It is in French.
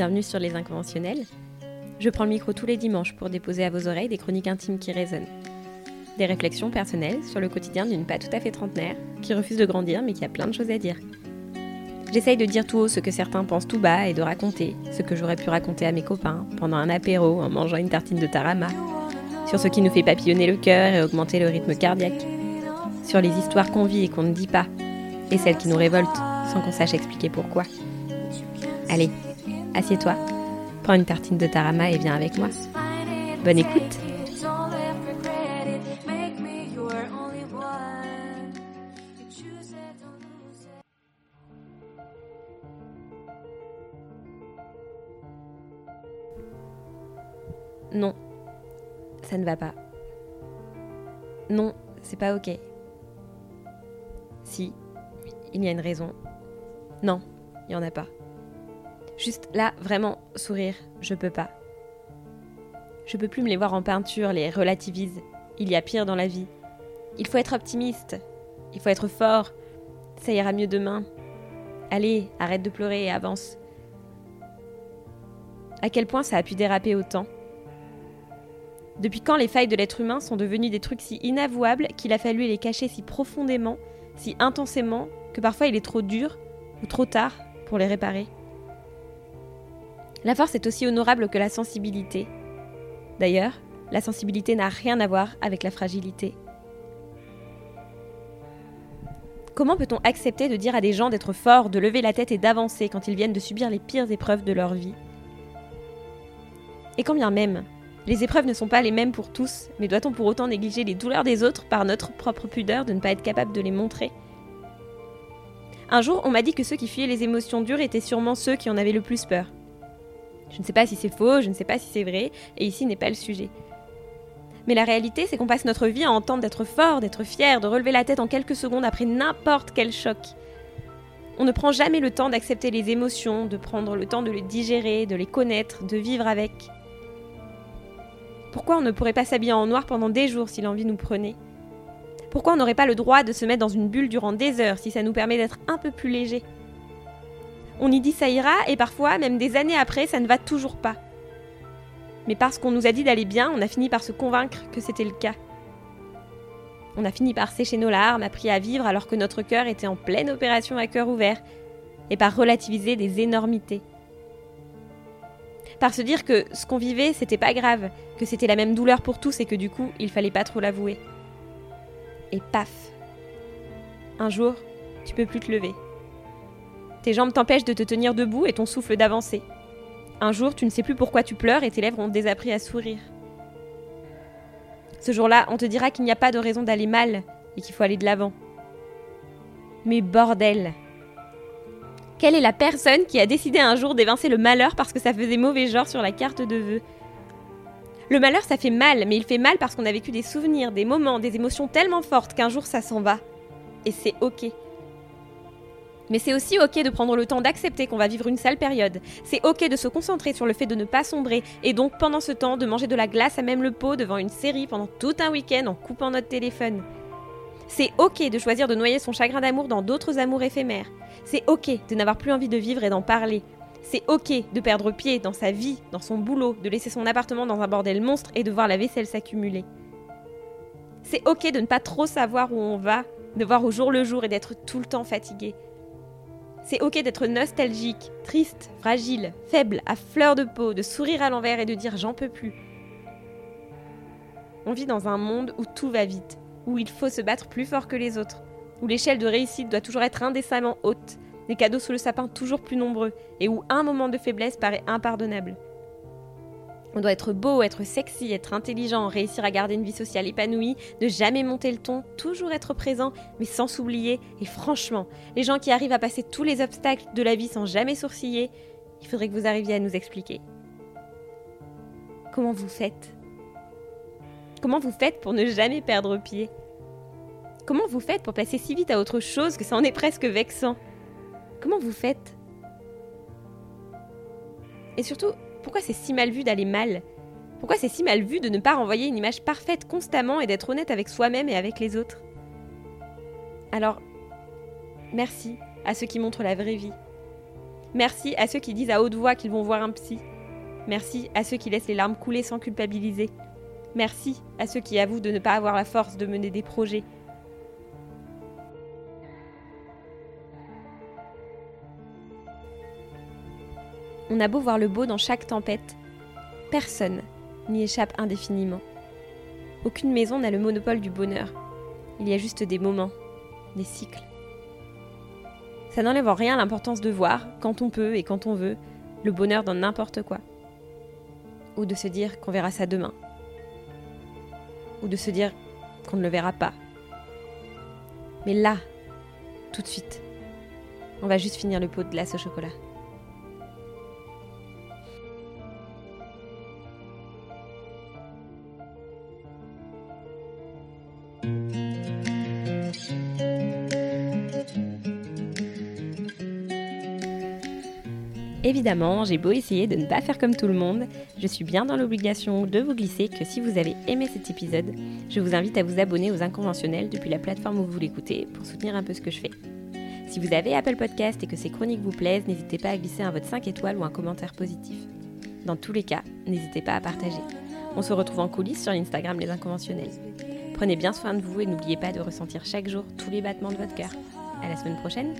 bienvenue sur Les Inconventionnels. Je prends le micro tous les dimanches pour déposer à vos oreilles des chroniques intimes qui résonnent. Des réflexions personnelles sur le quotidien d'une pas tout à fait trentenaire qui refuse de grandir mais qui a plein de choses à dire. J'essaye de dire tout haut ce que certains pensent tout bas et de raconter ce que j'aurais pu raconter à mes copains pendant un apéro en mangeant une tartine de tarama, sur ce qui nous fait papillonner le cœur et augmenter le rythme cardiaque, sur les histoires qu'on vit et qu'on ne dit pas, et celles qui nous révoltent sans qu'on sache expliquer pourquoi. Allez, assieds-toi, prends une tartine de tarama et viens avec moi. Bonne écoute Non, ça ne va pas. Non, c'est pas ok. Si, il y a une raison. Non, il n'y en a pas. Juste là, vraiment, sourire, je peux pas. Je peux plus me les voir en peinture, les relativise. Il y a pire dans la vie. Il faut être optimiste. Il faut être fort. Ça ira mieux demain. Allez, arrête de pleurer et avance. À quel point ça a pu déraper autant? Depuis quand les failles de l'être humain sont devenues des trucs si inavouables qu'il a fallu les cacher si profondément, si intensément, que parfois il est trop dur ou trop tard pour les réparer? La force est aussi honorable que la sensibilité. D'ailleurs, la sensibilité n'a rien à voir avec la fragilité. Comment peut-on accepter de dire à des gens d'être forts, de lever la tête et d'avancer quand ils viennent de subir les pires épreuves de leur vie? Et quand bien même, les épreuves ne sont pas les mêmes pour tous, mais doit-on pour autant négliger les douleurs des autres par notre propre pudeur de ne pas être capable de les montrer? Un jour, on m'a dit que ceux qui fuyaient les émotions dures étaient sûrement ceux qui en avaient le plus peur. Je ne sais pas si c'est faux, je ne sais pas si c'est vrai, et ici n'est pas le sujet. Mais la réalité, c'est qu'on passe notre vie à entendre d'être fort, d'être fier, de relever la tête en quelques secondes après n'importe quel choc. On ne prend jamais le temps d'accepter les émotions, de prendre le temps de les digérer, de les connaître, de vivre avec. Pourquoi on ne pourrait pas s'habiller en noir pendant des jours si l'envie nous prenait? Pourquoi on n'aurait pas le droit de se mettre dans une bulle durant des heures si ça nous permet d'être un peu plus léger On y dit ça ira et parfois, même des années après, ça ne va toujours pas. Mais parce qu'on nous a dit d'aller bien, on a fini par se convaincre que c'était le cas. On a fini par sécher nos larmes, appris à vivre alors que notre cœur était en pleine opération à cœur ouvert, et par relativiser des énormités. Par se dire que ce qu'on vivait, c'était pas grave, que c'était la même douleur pour tous et que du coup, il fallait pas trop l'avouer. Et paf Un jour, tu peux plus te lever. Tes jambes t'empêchent de te tenir debout et ton souffle d'avancer. Un jour, tu ne sais plus pourquoi tu pleures et tes lèvres ont désappris à sourire. Ce jour-là, on te dira qu'il n'y a pas de raison d'aller mal et qu'il faut aller de l'avant. Mais bordel Quelle est la personne qui a décidé un jour d'évincer le malheur parce que ça faisait mauvais genre sur la carte de vœux? Le malheur, ça fait mal, mais il fait mal parce qu'on a vécu des souvenirs, des moments, des émotions tellement fortes qu'un jour ça s'en va. Et c'est ok. Mais c'est aussi ok de prendre le temps d'accepter qu'on va vivre une sale période. C'est ok de se concentrer sur le fait de ne pas sombrer et donc pendant ce temps de manger de la glace à même le pot devant une série pendant tout un week-end en coupant notre téléphone. C'est ok de choisir de noyer son chagrin d'amour dans d'autres amours éphémères. C'est ok de n'avoir plus envie de vivre et d'en parler. C'est ok de perdre pied dans sa vie, dans son boulot, de laisser son appartement dans un bordel monstre et de voir la vaisselle s'accumuler. C'est ok de ne pas trop savoir où on va, de voir au jour le jour et d'être tout le temps fatigué. C'est ok d'être nostalgique, triste, fragile, faible, à fleur de peau, de sourire à l'envers et de dire j'en peux plus. On vit dans un monde où tout va vite, où il faut se battre plus fort que les autres, où l'échelle de réussite doit toujours être indécemment haute, les cadeaux sous le sapin toujours plus nombreux, et où un moment de faiblesse paraît impardonnable. On doit être beau, être sexy, être intelligent, réussir à garder une vie sociale épanouie, ne jamais monter le ton, toujours être présent, mais sans s'oublier. Et franchement, les gens qui arrivent à passer tous les obstacles de la vie sans jamais sourciller, il faudrait que vous arriviez à nous expliquer. Comment vous faites? Comment vous faites pour ne jamais perdre pied? Comment vous faites pour passer si vite à autre chose que ça en est presque vexant? Comment vous faites? Et surtout, pourquoi c'est si mal vu d'aller mal? Pourquoi c'est si mal vu de ne pas renvoyer une image parfaite constamment et d'être honnête avec soi-même et avec les autres? Alors, merci à ceux qui montrent la vraie vie. Merci à ceux qui disent à haute voix qu'ils vont voir un psy. Merci à ceux qui laissent les larmes couler sans culpabiliser. Merci à ceux qui avouent de ne pas avoir la force de mener des projets. On a beau voir le beau dans chaque tempête, personne n'y échappe indéfiniment. Aucune maison n'a le monopole du bonheur. Il y a juste des moments, des cycles. Ça n'enlève en rien l'importance de voir, quand on peut et quand on veut, le bonheur dans n'importe quoi. Ou de se dire qu'on verra ça demain. Ou de se dire qu'on ne le verra pas. Mais là, tout de suite, on va juste finir le pot de glace au chocolat. Évidemment, j'ai beau essayer de ne pas faire comme tout le monde, je suis bien dans l'obligation de vous glisser que si vous avez aimé cet épisode, je vous invite à vous abonner aux inconventionnels depuis la plateforme où vous l'écoutez pour soutenir un peu ce que je fais. Si vous avez Apple Podcast et que ces chroniques vous plaisent, n'hésitez pas à glisser un vote 5 étoiles ou un commentaire positif. Dans tous les cas, n'hésitez pas à partager. On se retrouve en coulisses sur l'Instagram Les Inconventionnels. Prenez bien soin de vous et n'oubliez pas de ressentir chaque jour tous les battements de votre cœur. À la semaine prochaine!